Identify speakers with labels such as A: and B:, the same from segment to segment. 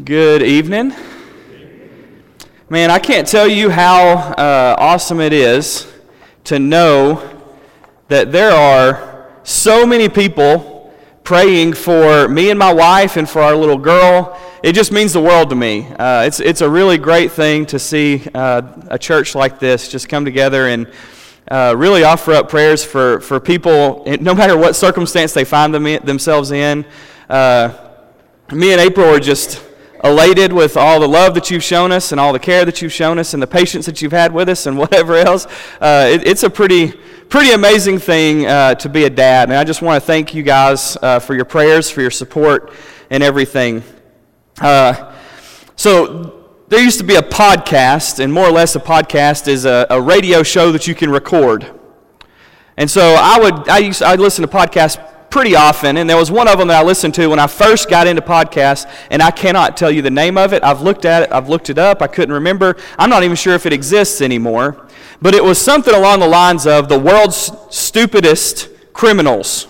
A: Good evening. Man, I can't tell you how uh, awesome it is to know that there are so many people praying for me and my wife and for our little girl. It just means the world to me. Uh, it's, it's a really great thing to see uh, a church like this just come together and uh, really offer up prayers for, for people, no matter what circumstance they find them themselves in. Uh, me and April are just elated with all the love that you've shown us and all the care that you've shown us and the patience that you've had with us and whatever else. Uh, it, it's a pretty, pretty amazing thing uh, to be a dad. And I just want to thank you guys uh, for your prayers, for your support, and everything. Uh, so, there used to be a podcast, and more or less a podcast is a, a radio show that you can record. And so I would I used I'd listen to podcasts pretty often, and there was one of them that I listened to when I first got into podcasts, and I cannot tell you the name of it. I've looked at it, I've looked it up, I couldn't remember. I'm not even sure if it exists anymore. But it was something along the lines of the world's stupidest criminals.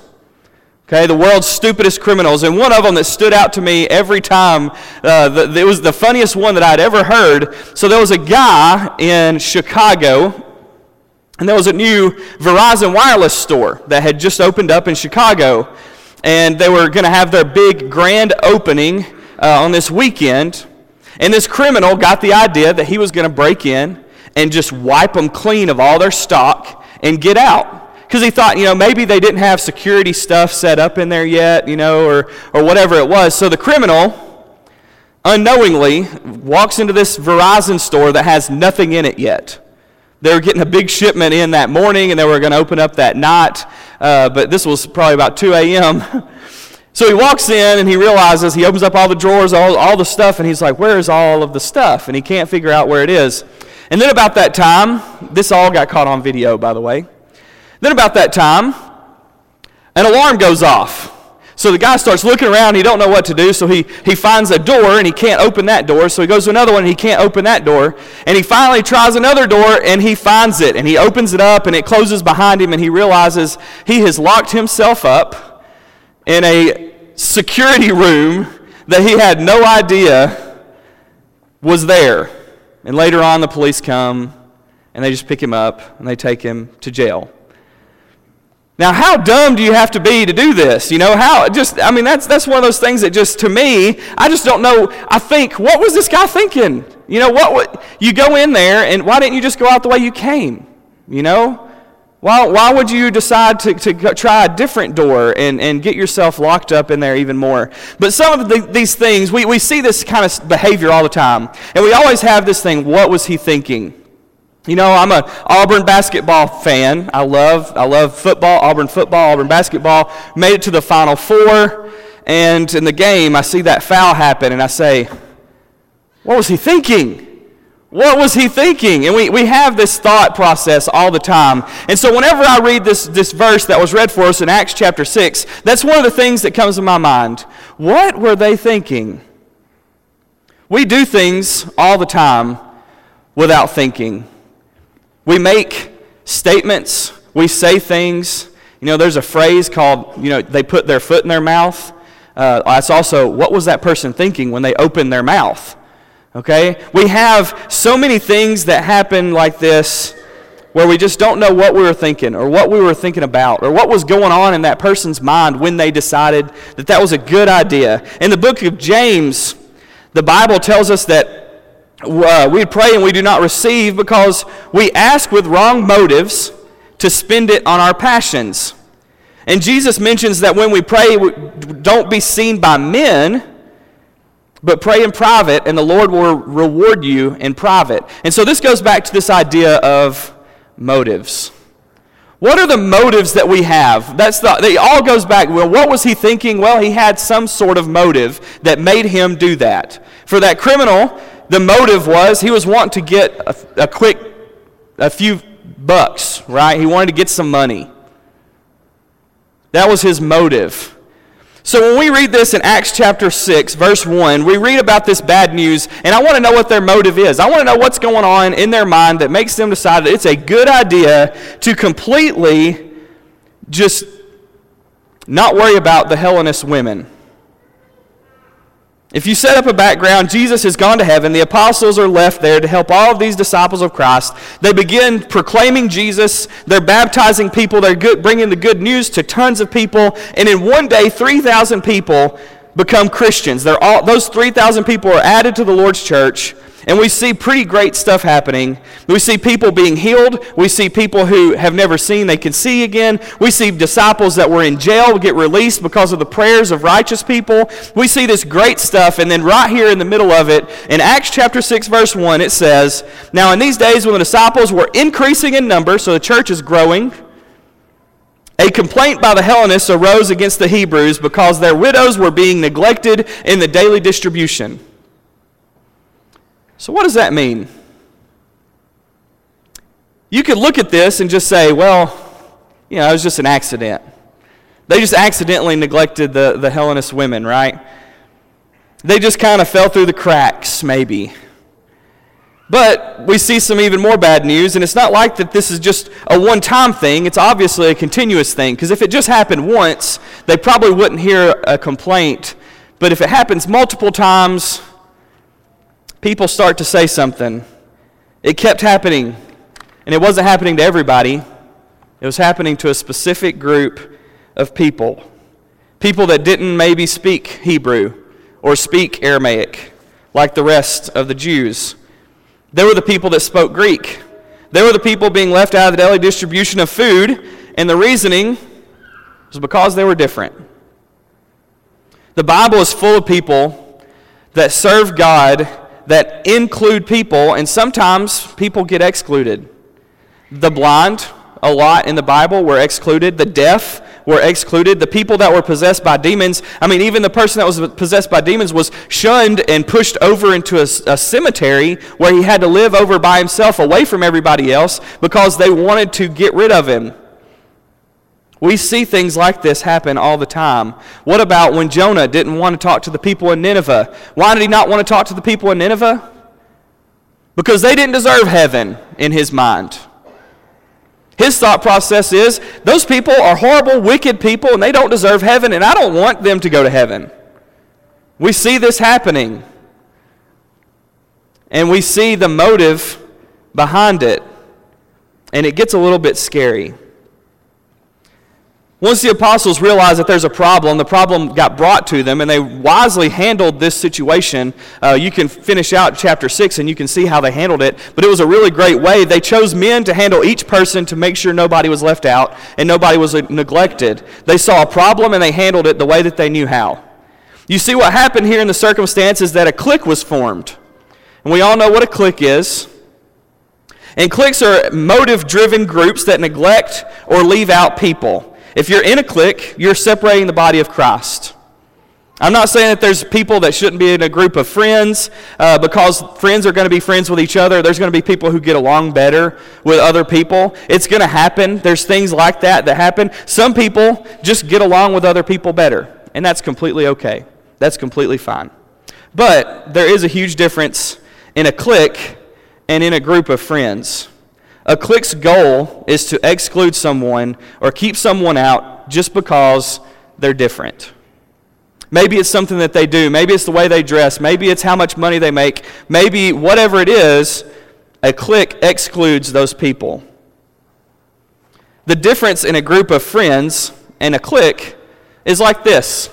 A: Okay, the world's stupidest criminals. And one of them that stood out to me every time, uh, the, it was the funniest one that I'd ever heard. So there was a guy in Chicago and there was a new Verizon wireless store that had just opened up in Chicago. And they were going to have their big grand opening uh, on this weekend. And this criminal got the idea that he was going to break in and just wipe them clean of all their stock and get out. Because he thought, you know, maybe they didn't have security stuff set up in there yet, you know, or, or whatever it was. So the criminal, unknowingly, walks into this Verizon store that has nothing in it yet. They were getting a big shipment in that morning and they were going to open up that night, uh, but this was probably about 2 a.m. so he walks in and he realizes, he opens up all the drawers, all, all the stuff, and he's like, Where is all of the stuff? And he can't figure out where it is. And then about that time, this all got caught on video, by the way. Then about that time, an alarm goes off. So the guy starts looking around, he don't know what to do, so he, he finds a door and he can't open that door. So he goes to another one and he can't open that door. And he finally tries another door and he finds it and he opens it up and it closes behind him and he realizes he has locked himself up in a security room that he had no idea was there. And later on the police come and they just pick him up and they take him to jail. Now, how dumb do you have to be to do this? You know, how just, I mean, that's, that's one of those things that just, to me, I just don't know. I think, what was this guy thinking? You know, what, what you go in there and why didn't you just go out the way you came? You know? Why, why would you decide to, to try a different door and, and get yourself locked up in there even more? But some of the, these things, we, we see this kind of behavior all the time. And we always have this thing what was he thinking? You know, I'm a Auburn basketball fan. I love, I love football, Auburn football, Auburn basketball. Made it to the Final Four, and in the game, I see that foul happen, and I say, what was he thinking? What was he thinking? And we, we have this thought process all the time. And so whenever I read this, this verse that was read for us in Acts chapter 6, that's one of the things that comes to my mind. What were they thinking? We do things all the time without thinking. We make statements, we say things. You know, there's a phrase called, you know, they put their foot in their mouth. Uh, that's also, what was that person thinking when they opened their mouth? Okay? We have so many things that happen like this where we just don't know what we were thinking or what we were thinking about or what was going on in that person's mind when they decided that that was a good idea. In the book of James, the Bible tells us that uh, we pray and we do not receive because we ask with wrong motives to spend it on our passions. And Jesus mentions that when we pray, we don't be seen by men, but pray in private, and the Lord will reward you in private. And so this goes back to this idea of motives. What are the motives that we have? That's the, it all goes back. Well, what was he thinking? Well, he had some sort of motive that made him do that. For that criminal, the motive was he was wanting to get a, a quick, a few bucks, right? He wanted to get some money. That was his motive. So when we read this in Acts chapter 6, verse 1, we read about this bad news, and I want to know what their motive is. I want to know what's going on in their mind that makes them decide that it's a good idea to completely just not worry about the Hellenist women. If you set up a background, Jesus has gone to heaven. The apostles are left there to help all of these disciples of Christ. They begin proclaiming Jesus. They're baptizing people. They're good, bringing the good news to tons of people. And in one day, 3,000 people become Christians. All, those 3,000 people are added to the Lord's church. And we see pretty great stuff happening. We see people being healed. We see people who have never seen, they can see again. We see disciples that were in jail get released because of the prayers of righteous people. We see this great stuff. And then, right here in the middle of it, in Acts chapter 6, verse 1, it says, Now in these days when the disciples were increasing in number, so the church is growing, a complaint by the Hellenists arose against the Hebrews because their widows were being neglected in the daily distribution. So, what does that mean? You could look at this and just say, well, you know, it was just an accident. They just accidentally neglected the, the Hellenist women, right? They just kind of fell through the cracks, maybe. But we see some even more bad news, and it's not like that this is just a one time thing. It's obviously a continuous thing, because if it just happened once, they probably wouldn't hear a complaint. But if it happens multiple times, people start to say something. It kept happening, and it wasn't happening to everybody, it was happening to a specific group of people. People that didn't maybe speak Hebrew or speak Aramaic like the rest of the Jews. They were the people that spoke Greek. They were the people being left out of the daily distribution of food, and the reasoning was because they were different. The Bible is full of people that serve God that include people, and sometimes people get excluded. The blind, a lot in the Bible, were excluded. The deaf were excluded. The people that were possessed by demons, I mean, even the person that was possessed by demons was shunned and pushed over into a, a cemetery where he had to live over by himself away from everybody else because they wanted to get rid of him. We see things like this happen all the time. What about when Jonah didn't want to talk to the people in Nineveh? Why did he not want to talk to the people in Nineveh? Because they didn't deserve heaven in his mind. His thought process is those people are horrible, wicked people, and they don't deserve heaven, and I don't want them to go to heaven. We see this happening. And we see the motive behind it. And it gets a little bit scary. Once the apostles realized that there's a problem, the problem got brought to them, and they wisely handled this situation. Uh, you can finish out chapter 6 and you can see how they handled it, but it was a really great way. They chose men to handle each person to make sure nobody was left out and nobody was neglected. They saw a problem and they handled it the way that they knew how. You see, what happened here in the circumstances that a clique was formed. And we all know what a clique is. And cliques are motive driven groups that neglect or leave out people. If you're in a clique, you're separating the body of Christ. I'm not saying that there's people that shouldn't be in a group of friends uh, because friends are going to be friends with each other. There's going to be people who get along better with other people. It's going to happen. There's things like that that happen. Some people just get along with other people better, and that's completely okay. That's completely fine. But there is a huge difference in a clique and in a group of friends. A clique's goal is to exclude someone or keep someone out just because they're different. Maybe it's something that they do. Maybe it's the way they dress. Maybe it's how much money they make. Maybe whatever it is, a clique excludes those people. The difference in a group of friends and a clique is like this.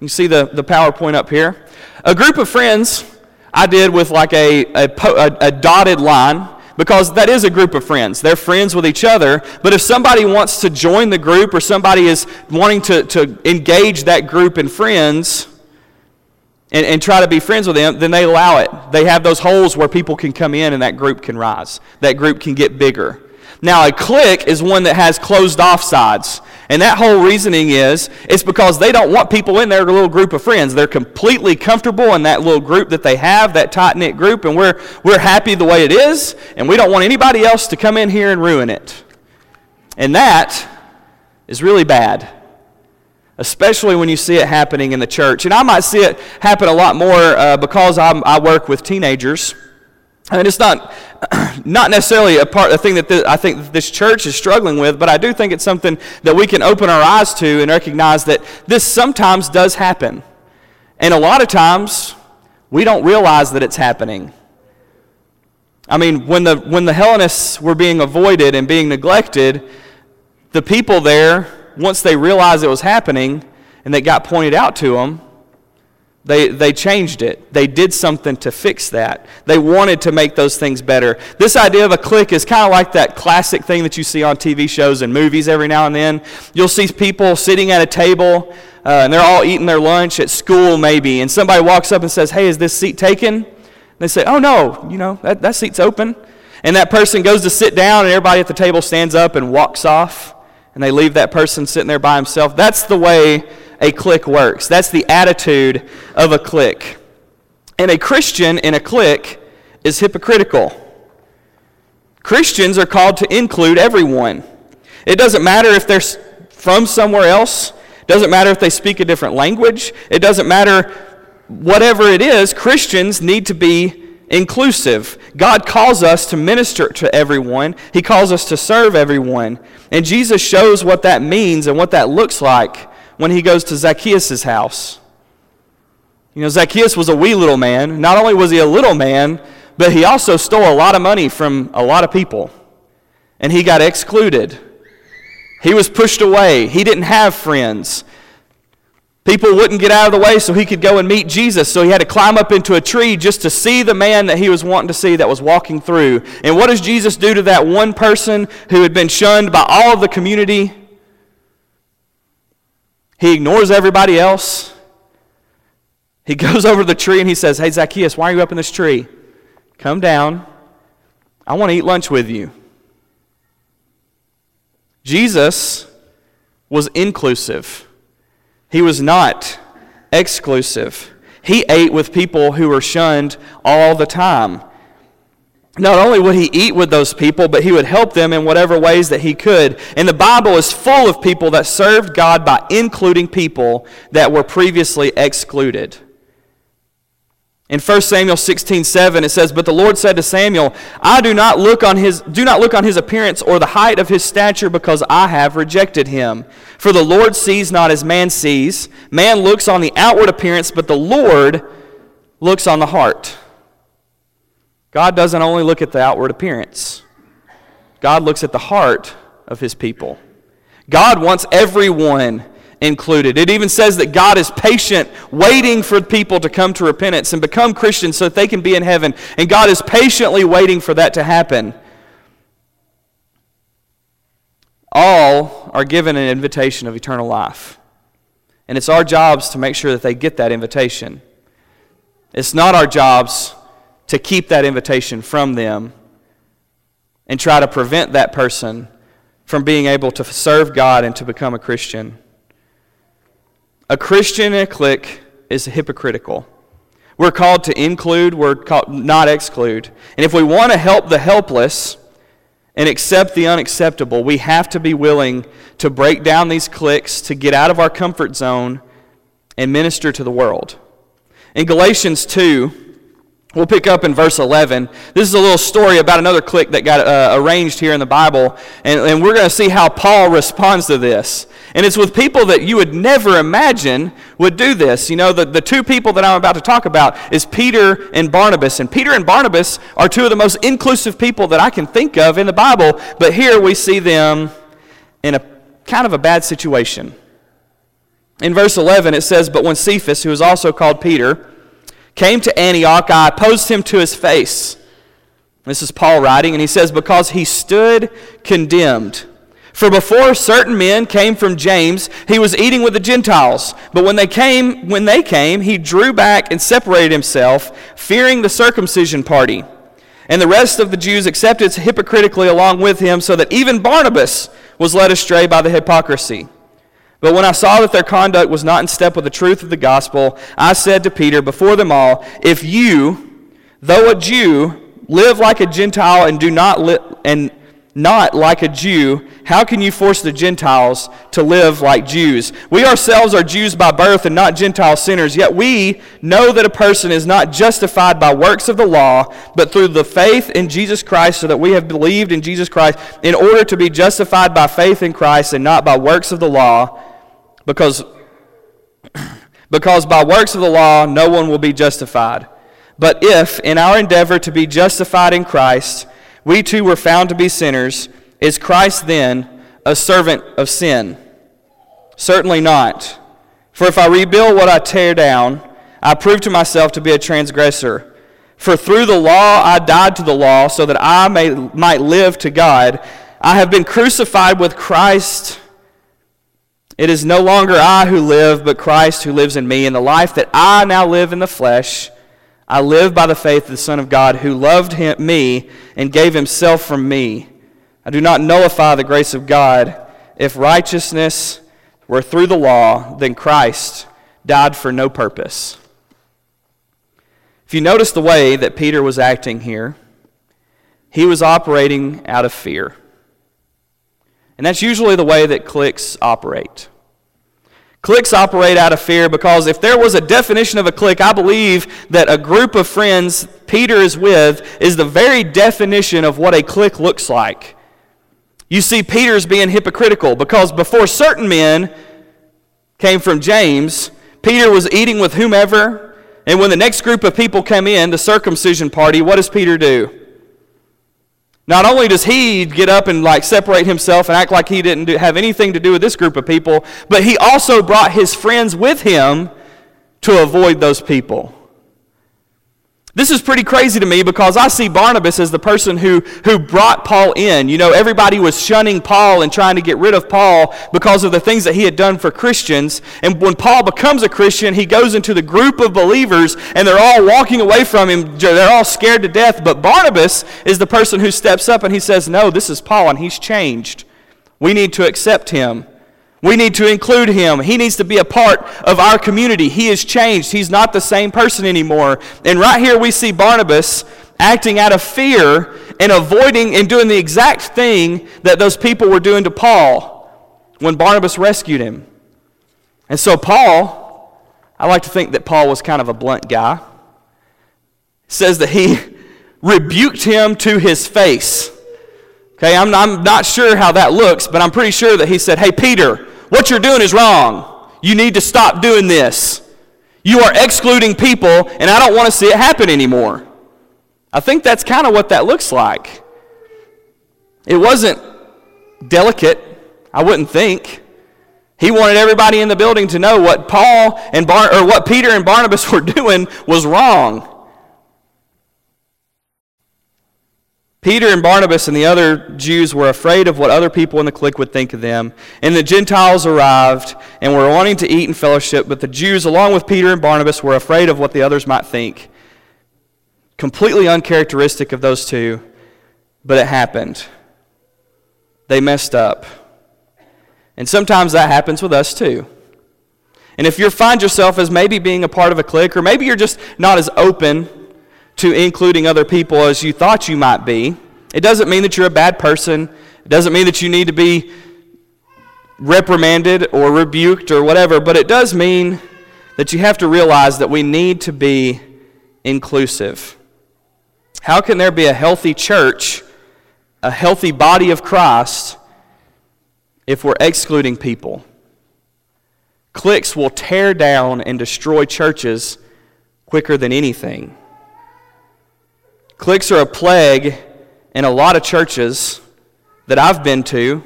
A: You see the, the PowerPoint up here? A group of friends, I did with like a, a, a, a dotted line because that is a group of friends. They're friends with each other. But if somebody wants to join the group or somebody is wanting to, to engage that group in friends and, and try to be friends with them, then they allow it. They have those holes where people can come in and that group can rise. That group can get bigger. Now, a clique is one that has closed off sides. And that whole reasoning is it's because they don't want people in their little group of friends. They're completely comfortable in that little group that they have, that tight knit group, and we're, we're happy the way it is, and we don't want anybody else to come in here and ruin it. And that is really bad, especially when you see it happening in the church. And I might see it happen a lot more uh, because I'm, I work with teenagers. And it's not, not necessarily a part, a thing that I think this church is struggling with, but I do think it's something that we can open our eyes to and recognize that this sometimes does happen. And a lot of times, we don't realize that it's happening. I mean, when the, when the Hellenists were being avoided and being neglected, the people there, once they realized it was happening and they got pointed out to them, they, they changed it. They did something to fix that. They wanted to make those things better. This idea of a clique is kind of like that classic thing that you see on TV shows and movies every now and then. You'll see people sitting at a table uh, and they're all eating their lunch at school, maybe, and somebody walks up and says, Hey, is this seat taken? They say, Oh, no, you know, that, that seat's open. And that person goes to sit down, and everybody at the table stands up and walks off, and they leave that person sitting there by himself. That's the way a clique works. That's the attitude of a clique. And a Christian in a clique is hypocritical. Christians are called to include everyone. It doesn't matter if they're from somewhere else, it doesn't matter if they speak a different language, it doesn't matter whatever it is, Christians need to be inclusive. God calls us to minister to everyone, He calls us to serve everyone. And Jesus shows what that means and what that looks like when he goes to Zacchaeus' house. You know, Zacchaeus was a wee little man. Not only was he a little man, but he also stole a lot of money from a lot of people. And he got excluded. He was pushed away. He didn't have friends. People wouldn't get out of the way so he could go and meet Jesus. So he had to climb up into a tree just to see the man that he was wanting to see that was walking through. And what does Jesus do to that one person who had been shunned by all of the community? He ignores everybody else. He goes over the tree and he says, Hey, Zacchaeus, why are you up in this tree? Come down. I want to eat lunch with you. Jesus was inclusive, he was not exclusive. He ate with people who were shunned all the time not only would he eat with those people, but he would help them in whatever ways that he could. And the Bible is full of people that served God by including people that were previously excluded. In 1 Samuel 16, 7, it says, But the Lord said to Samuel, I do not look on his do not look on his appearance or the height of his stature, because I have rejected him. For the Lord sees not as man sees. Man looks on the outward appearance, but the Lord looks on the heart. God doesn't only look at the outward appearance, God looks at the heart of his people. God wants everyone included. It even says that God is patient, waiting for people to come to repentance and become Christians so that they can be in heaven. And God is patiently waiting for that to happen. All are given an invitation of eternal life. And it's our jobs to make sure that they get that invitation. It's not our jobs to keep that invitation from them and try to prevent that person from being able to serve God and to become a Christian. A Christian in a clique is hypocritical. We're called to include, we're called not exclude. And if we want to help the helpless and accept the unacceptable, we have to be willing to break down these cliques, to get out of our comfort zone and minister to the world. In Galatians 2, We'll pick up in verse 11. This is a little story about another clique that got uh, arranged here in the Bible, and, and we're going to see how Paul responds to this. And it's with people that you would never imagine would do this. You know, the, the two people that I'm about to talk about is Peter and Barnabas. And Peter and Barnabas are two of the most inclusive people that I can think of in the Bible, but here we see them in a kind of a bad situation. In verse 11, it says, But when Cephas, who is also called Peter, came to Antioch, I opposed him to his face. This is Paul writing, and he says, Because he stood condemned. For before certain men came from James, he was eating with the Gentiles. But when they came, when they came, he drew back and separated himself, fearing the circumcision party. And the rest of the Jews accepted hypocritically along with him, so that even Barnabas was led astray by the hypocrisy. But when I saw that their conduct was not in step with the truth of the gospel, I said to Peter before them all, If you, though a Jew, live like a Gentile and do not and not like a Jew, how can you force the Gentiles to live like Jews? We ourselves are Jews by birth and not Gentile sinners, yet we know that a person is not justified by works of the law, but through the faith in Jesus Christ, so that we have believed in Jesus Christ in order to be justified by faith in Christ and not by works of the law because, because by works of the law no one will be justified. But if, in our endeavor to be justified in Christ, we too were found to be sinners, is Christ then a servant of sin? Certainly not. For if I rebuild what I tear down, I prove to myself to be a transgressor. For through the law I died to the law, so that I may, might live to God. I have been crucified with Christ. It is no longer I who live, but Christ who lives in me. In the life that I now live in the flesh, I live by the faith of the Son of God who loved him, me and gave himself for me. I do not nullify the grace of God. If righteousness were through the law, then Christ died for no purpose. If you notice the way that Peter was acting here, he was operating out of fear. And that's usually the way that cliques operate. Cliques operate out of fear because if there was a definition of a clique, I believe that a group of friends Peter is with is the very definition of what a clique looks like. You see, Peter's being hypocritical because before certain men came from James, Peter was eating with whomever, and when the next group of people come in, the circumcision party, what does Peter do? Not only does he get up and like separate himself and act like he didn't do, have anything to do with this group of people, but he also brought his friends with him to avoid those people. This is pretty crazy to me because I see Barnabas as the person who, who brought Paul in. You know, everybody was shunning Paul and trying to get rid of Paul because of the things that he had done for Christians. And when Paul becomes a Christian, he goes into the group of believers and they're all walking away from him. They're all scared to death. But Barnabas is the person who steps up and he says, No, this is Paul and he's changed. We need to accept him. We need to include him. He needs to be a part of our community. He has changed. He's not the same person anymore. And right here we see Barnabas acting out of fear and avoiding and doing the exact thing that those people were doing to Paul when Barnabas rescued him. And so, Paul, I like to think that Paul was kind of a blunt guy, says that he rebuked him to his face. Okay, I'm, I'm not sure how that looks, but I'm pretty sure that he said, Hey, Peter, what you're doing is wrong. You need to stop doing this. You are excluding people, and I don't want to see it happen anymore. I think that's kind of what that looks like. It wasn't delicate, I wouldn't think. He wanted everybody in the building to know what Paul and Bar- or what Peter and Barnabas were doing was wrong. Peter and Barnabas and the other Jews were afraid of what other people in the clique would think of them. And the Gentiles arrived and were wanting to eat and fellowship, but the Jews, along with Peter and Barnabas, were afraid of what the others might think. Completely uncharacteristic of those two, but it happened. They messed up. And sometimes that happens with us too. And if you find yourself as maybe being a part of a clique, or maybe you're just not as open to including other people as you thought you might be. It doesn't mean that you're a bad person. It doesn't mean that you need to be reprimanded or rebuked or whatever, but it does mean that you have to realize that we need to be inclusive. How can there be a healthy church, a healthy body of Christ, if we're excluding people? Cliques will tear down and destroy churches quicker than anything. Cliques are a plague in a lot of churches that I've been to,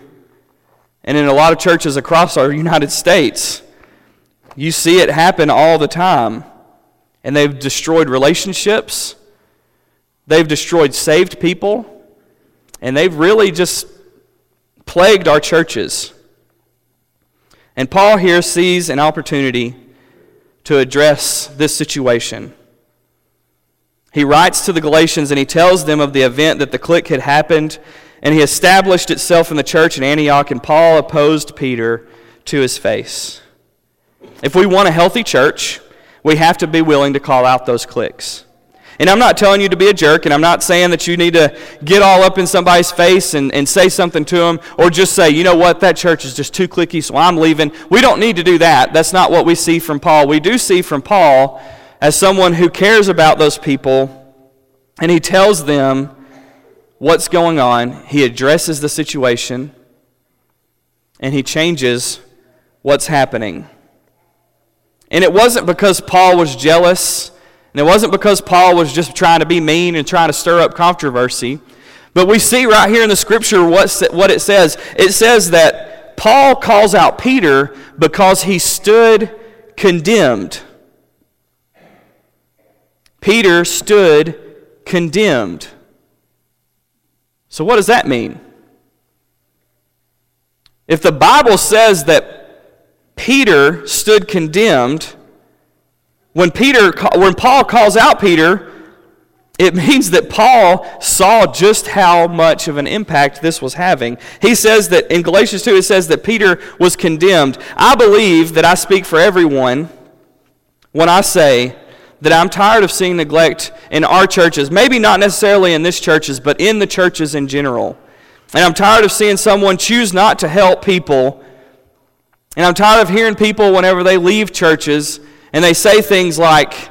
A: and in a lot of churches across our United States. You see it happen all the time. And they've destroyed relationships, they've destroyed saved people, and they've really just plagued our churches. And Paul here sees an opportunity to address this situation. He writes to the Galatians and he tells them of the event that the clique had happened, and he established itself in the church in Antioch, and Paul opposed Peter to his face. If we want a healthy church, we have to be willing to call out those cliques. And I'm not telling you to be a jerk, and I'm not saying that you need to get all up in somebody's face and, and say something to them, or just say, you know what, that church is just too cliquey, so I'm leaving. We don't need to do that. That's not what we see from Paul. We do see from Paul as someone who cares about those people, and he tells them what's going on. He addresses the situation, and he changes what's happening. And it wasn't because Paul was jealous, and it wasn't because Paul was just trying to be mean and trying to stir up controversy. But we see right here in the scripture what, what it says. It says that Paul calls out Peter because he stood condemned. Peter stood condemned. So, what does that mean? If the Bible says that Peter stood condemned, when, Peter, when Paul calls out Peter, it means that Paul saw just how much of an impact this was having. He says that in Galatians 2, it says that Peter was condemned. I believe that I speak for everyone when I say that I'm tired of seeing neglect in our churches, maybe not necessarily in this churches, but in the churches in general. And I'm tired of seeing someone choose not to help people. And I'm tired of hearing people whenever they leave churches and they say things like,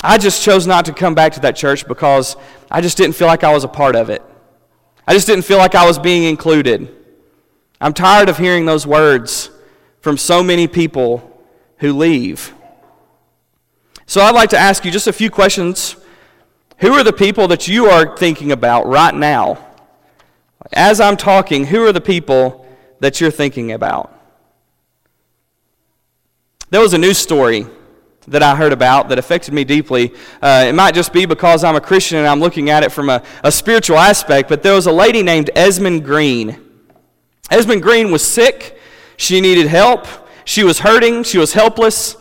A: I just chose not to come back to that church because I just didn't feel like I was a part of it. I just didn't feel like I was being included. I'm tired of hearing those words from so many people who leave. So I'd like to ask you just a few questions. Who are the people that you are thinking about right now? As I'm talking, who are the people that you're thinking about? There was a news story that I heard about that affected me deeply. Uh, it might just be because I'm a Christian and I'm looking at it from a, a spiritual aspect, but there was a lady named Esmin Green. Esmin Green was sick. She needed help. She was hurting. She was helpless.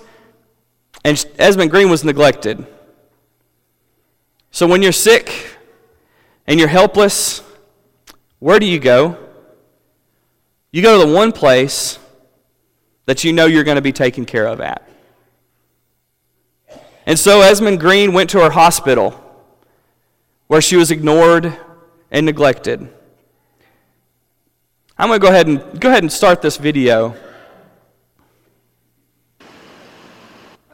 A: And Esmin Green was neglected. So when you're sick and you're helpless, where do you go? You go to the one place that you know you're going to be taken care of at. And so Esmin Green went to her hospital where she was ignored and neglected. I'm going to go ahead and go ahead and start this video.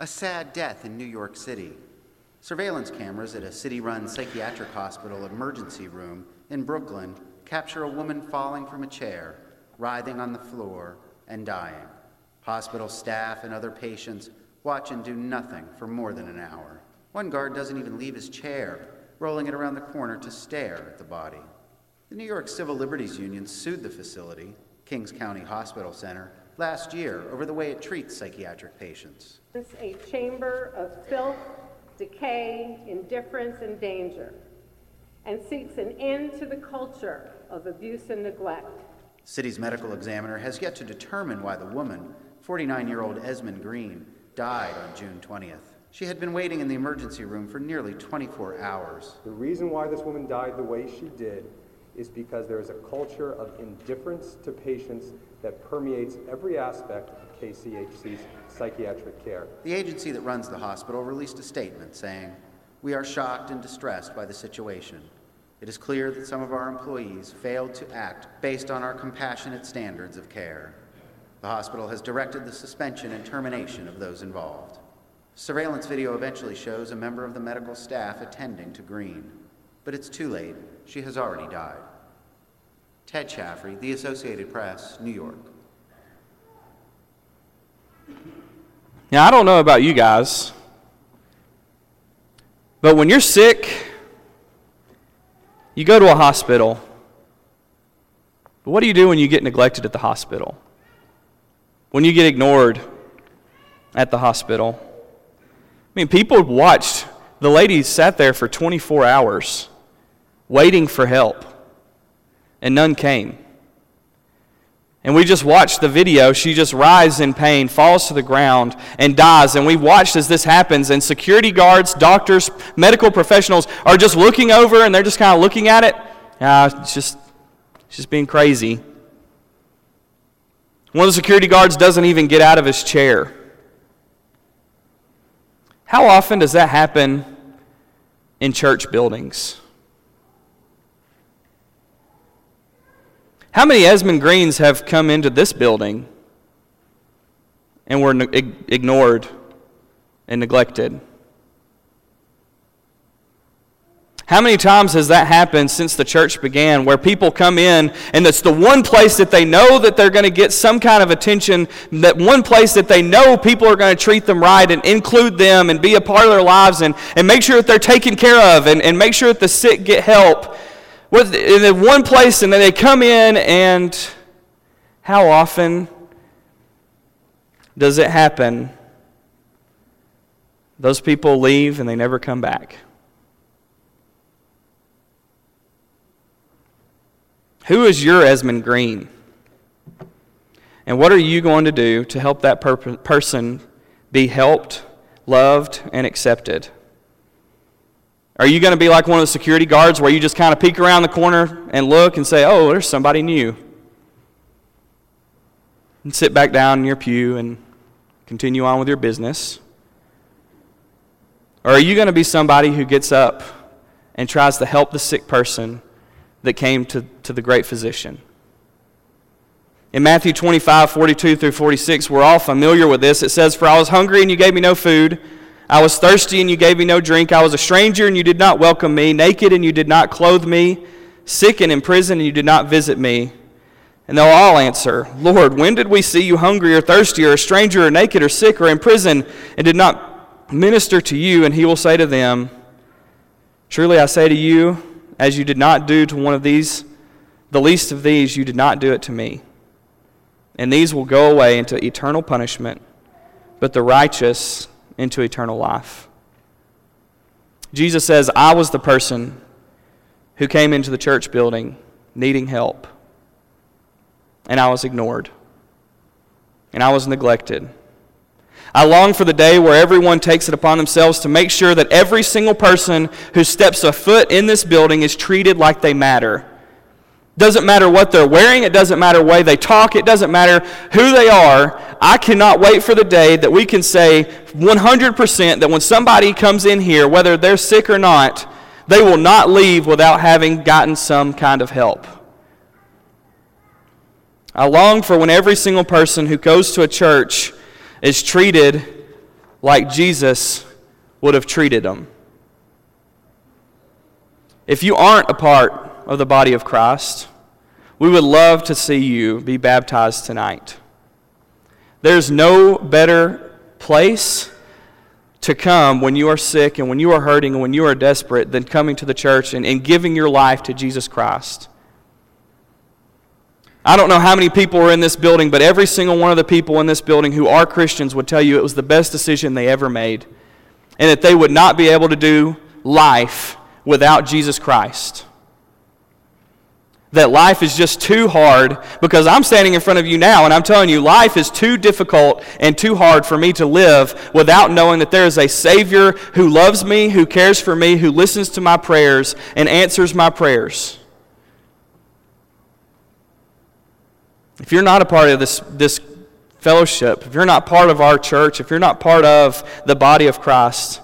B: A sad death in New York City. Surveillance cameras at a city run psychiatric hospital emergency room in Brooklyn capture a woman falling from a chair, writhing on the floor, and dying. Hospital staff and other patients watch and do nothing for more than an hour. One guard doesn't even leave his chair, rolling it around the corner to stare at the body. The New York Civil Liberties Union sued the facility, Kings County Hospital Center, last year over the way it treats psychiatric patients.
C: It's a chamber of filth, decay, indifference, and danger and seeks an end to the culture of abuse and neglect.
B: City's medical examiner has yet to determine why the woman, 49 year old Esmin Green, died on June 20th. She had been waiting in the emergency room for nearly 24 hours.
D: The reason why this woman died the way she did is because there is a culture of indifference to patients that permeates every aspect of KCHC's psychiatric care.
B: The agency that runs the hospital released a statement saying, we are shocked and distressed by the situation. It is clear that some of our employees failed to act based on our compassionate standards of care. The hospital has directed the suspension and termination of those involved. Surveillance video eventually shows a member of the medical staff attending to Green, but it's too late. She has already died. Ted Chaffrey, The Associated Press, New York.
A: Now, I don't know about you guys, but when you're sick, you go to a hospital. But what do you do when you get neglected at the hospital? When you get ignored at the hospital? I mean, people watched. The lady sat there for 24 hours waiting for help, and none came. And we just watched the video. She just writhes in pain, falls to the ground, and dies. And we watched as this happens. And security guards, doctors, medical professionals are just looking over and they're just kind of looking at it. Yeah, it's just, it's just being crazy. One of the security guards doesn't even get out of his chair. How often does that happen in church buildings? How many Esmin Greens have come into this building and were ignored and neglected? How many times has that happened since the church began where people come in and it's the one place that they know that they're going to get some kind of attention, that one place that they know people are going to treat them right and include them and be a part of their lives and, and make sure that they're taken care of and, and make sure that the sick get help. In one place and then they come in and how often does it happen? Those people leave and they never come back. Who is your Esmin Green? And what are you going to do to help that per- person be helped, loved, and accepted? Are you going to be like one of the security guards where you just kind of peek around the corner and look and say, oh, there's somebody new? And sit back down in your pew and continue on with your business? Or are you going to be somebody who gets up and tries to help the sick person that came to, to the great physician. In Matthew 25, 42 through 46, we're all familiar with this. It says, For I was hungry and you gave me no food. I was thirsty and you gave me no drink. I was a stranger and you did not welcome me. Naked and you did not clothe me. Sick and in prison and you did not visit me. And they'll all answer, Lord, when did we see you hungry or thirsty or a stranger or naked or sick or in prison and did not minister to you? And he will say to them, Truly I say to you, as you did not do to one of these, the least of these, you did not do it to me. And these will go away into eternal punishment, but the righteous into eternal life. Jesus says, I was the person who came into the church building needing help, and I was ignored, and I was neglected. I long for the day where everyone takes it upon themselves to make sure that every single person who steps a foot in this building is treated like they matter. Doesn't matter what they're wearing, it doesn't matter way they talk, it doesn't matter who they are. I cannot wait for the day that we can say 100% that when somebody comes in here, whether they're sick or not, they will not leave without having gotten some kind of help. I long for when every single person who goes to a church is treated like Jesus would have treated them. If you aren't a part of the body of Christ, we would love to see you be baptized tonight. There's no better place to come when you are sick and when you are hurting and when you are desperate than coming to the church and, and giving your life to Jesus Christ. I don't know how many people are in this building, but every single one of the people in this building who are Christians would tell you it was the best decision they ever made and that they would not be able to do life without Jesus Christ. That life is just too hard because I'm standing in front of you now and I'm telling you life is too difficult and too hard for me to live without knowing that there is a Savior who loves me, who cares for me, who listens to my prayers and answers my prayers. If you're not a part of this, this fellowship, if you're not part of our church, if you're not part of the body of Christ,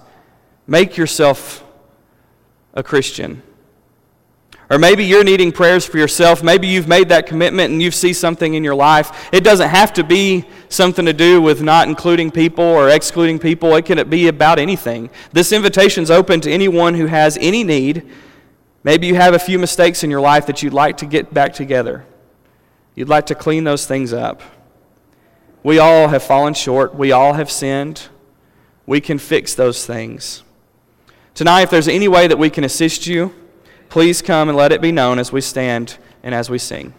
A: make yourself a Christian. Or maybe you're needing prayers for yourself. Maybe you've made that commitment and you see something in your life. It doesn't have to be something to do with not including people or excluding people. It can be about anything. This invitation is open to anyone who has any need. Maybe you have a few mistakes in your life that you'd like to get back together. You'd like to clean those things up. We all have fallen short. We all have sinned. We can fix those things. Tonight, if there's any way that we can assist you, please come and let it be known as we stand and as we sing.